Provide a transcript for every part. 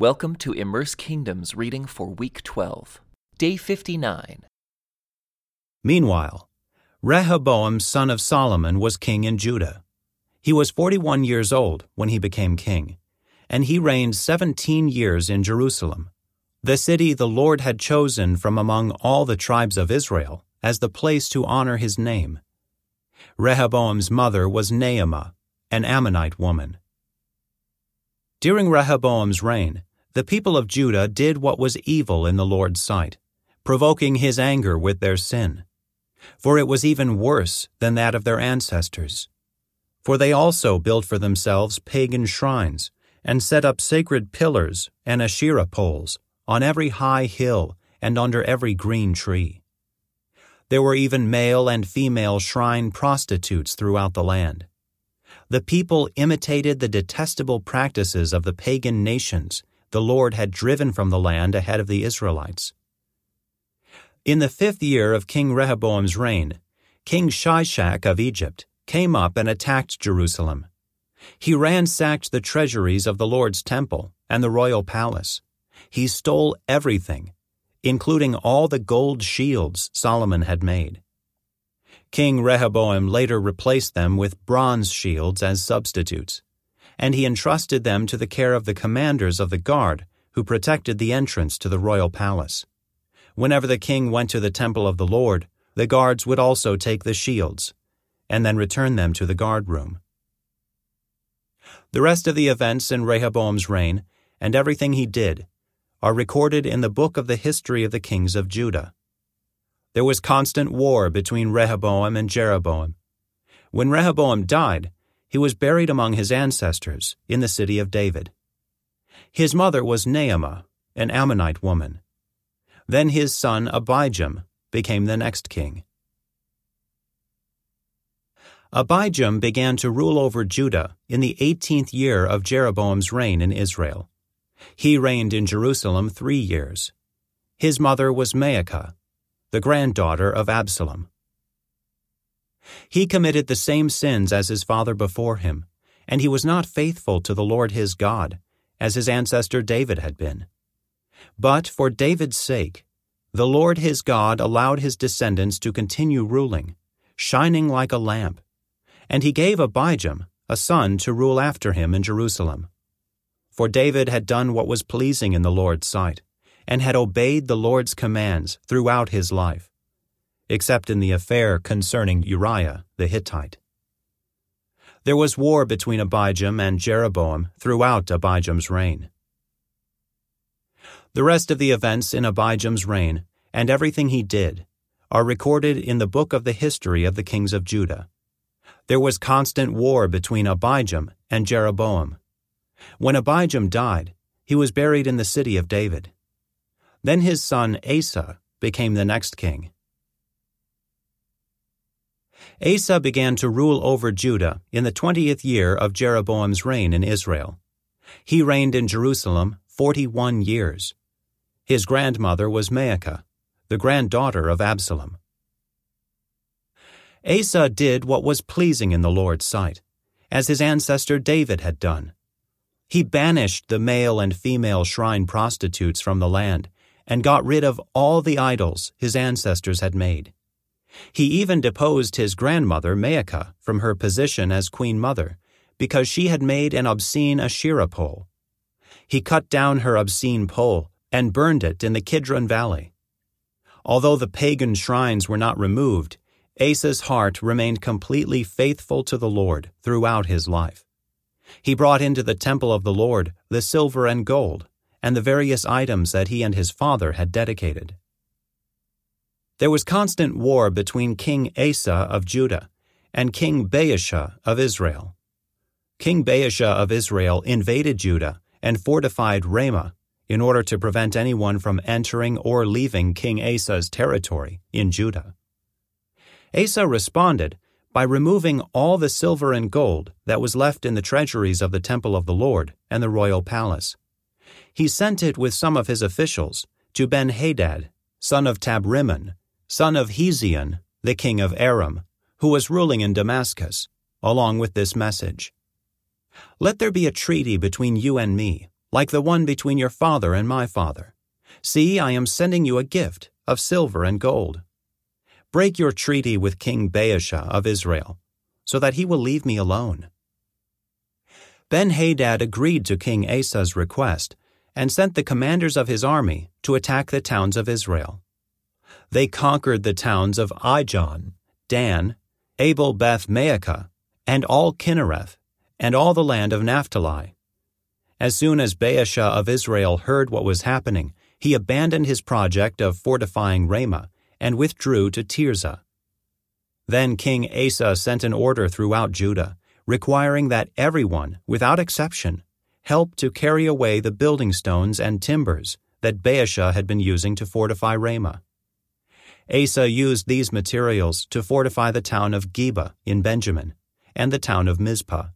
Welcome to Immerse Kingdoms reading for week 12, day 59. Meanwhile, Rehoboam son of Solomon was king in Judah. He was 41 years old when he became king, and he reigned 17 years in Jerusalem, the city the Lord had chosen from among all the tribes of Israel as the place to honor his name. Rehoboam's mother was Naamah, an Ammonite woman. During Rehoboam's reign, the people of Judah did what was evil in the Lord's sight, provoking his anger with their sin. For it was even worse than that of their ancestors. For they also built for themselves pagan shrines, and set up sacred pillars and Asherah poles on every high hill and under every green tree. There were even male and female shrine prostitutes throughout the land. The people imitated the detestable practices of the pagan nations the Lord had driven from the land ahead of the Israelites. In the fifth year of King Rehoboam's reign, King Shishak of Egypt came up and attacked Jerusalem. He ransacked the treasuries of the Lord's temple and the royal palace. He stole everything, including all the gold shields Solomon had made. King Rehoboam later replaced them with bronze shields as substitutes and he entrusted them to the care of the commanders of the guard who protected the entrance to the royal palace. Whenever the king went to the temple of the Lord, the guards would also take the shields, and then return them to the guard room. The rest of the events in Rehoboam's reign, and everything he did, are recorded in the book of the history of the kings of Judah. There was constant war between Rehoboam and Jeroboam. When Rehoboam died, he was buried among his ancestors in the city of David. His mother was Naamah, an Ammonite woman. Then his son Abijam became the next king. Abijam began to rule over Judah in the eighteenth year of Jeroboam's reign in Israel. He reigned in Jerusalem three years. His mother was Maacah, the granddaughter of Absalom. He committed the same sins as his father before him, and he was not faithful to the Lord his God, as his ancestor David had been. But for David's sake, the Lord his God allowed his descendants to continue ruling, shining like a lamp, and he gave Abijam, a son, to rule after him in Jerusalem. For David had done what was pleasing in the Lord's sight, and had obeyed the Lord's commands throughout his life except in the affair concerning Uriah the Hittite. There was war between Abijam and Jeroboam throughout Abijam's reign. The rest of the events in Abijam's reign, and everything he did, are recorded in the book of the history of the kings of Judah. There was constant war between Abijam and Jeroboam. When Abijam died, he was buried in the city of David. Then his son Asa became the next king. Asa began to rule over Judah in the twentieth year of Jeroboam's reign in Israel. He reigned in Jerusalem forty one years. His grandmother was Maacah, the granddaughter of Absalom. Asa did what was pleasing in the Lord's sight, as his ancestor David had done. He banished the male and female shrine prostitutes from the land and got rid of all the idols his ancestors had made. He even deposed his grandmother, Maacah, from her position as queen mother, because she had made an obscene Asherah pole. He cut down her obscene pole and burned it in the Kidron Valley. Although the pagan shrines were not removed, Asa's heart remained completely faithful to the Lord throughout his life. He brought into the temple of the Lord the silver and gold, and the various items that he and his father had dedicated. There was constant war between King Asa of Judah and King Baasha of Israel. King Baasha of Israel invaded Judah and fortified Ramah in order to prevent anyone from entering or leaving King Asa's territory in Judah. Asa responded by removing all the silver and gold that was left in the treasuries of the temple of the Lord and the royal palace. He sent it with some of his officials to Ben-Hadad, son of Tabrimmon, son of Hezion, the king of Aram, who was ruling in Damascus, along with this message Let there be a treaty between you and me, like the one between your father and my father. See, I am sending you a gift of silver and gold. Break your treaty with King Baasha of Israel, so that he will leave me alone. Ben Hadad agreed to King Asa's request and sent the commanders of his army to attack the towns of Israel. They conquered the towns of Ijon, Dan, Abel Beth Maacah, and all Kinnereth, and all the land of Naphtali. As soon as Baasha of Israel heard what was happening, he abandoned his project of fortifying Ramah and withdrew to Tirzah. Then King Asa sent an order throughout Judah, requiring that everyone, without exception, help to carry away the building stones and timbers that Baasha had been using to fortify Ramah. Asa used these materials to fortify the town of Geba in Benjamin and the town of Mizpah.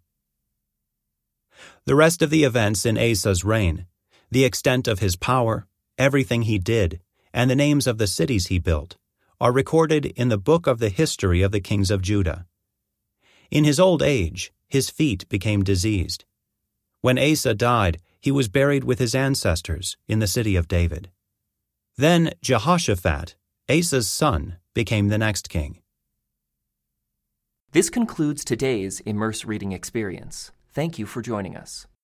The rest of the events in Asa's reign, the extent of his power, everything he did, and the names of the cities he built, are recorded in the book of the history of the kings of Judah. In his old age, his feet became diseased. When Asa died, he was buried with his ancestors in the city of David. Then Jehoshaphat, Asa's son, became the next king. This concludes today's Immerse Reading Experience. Thank you for joining us.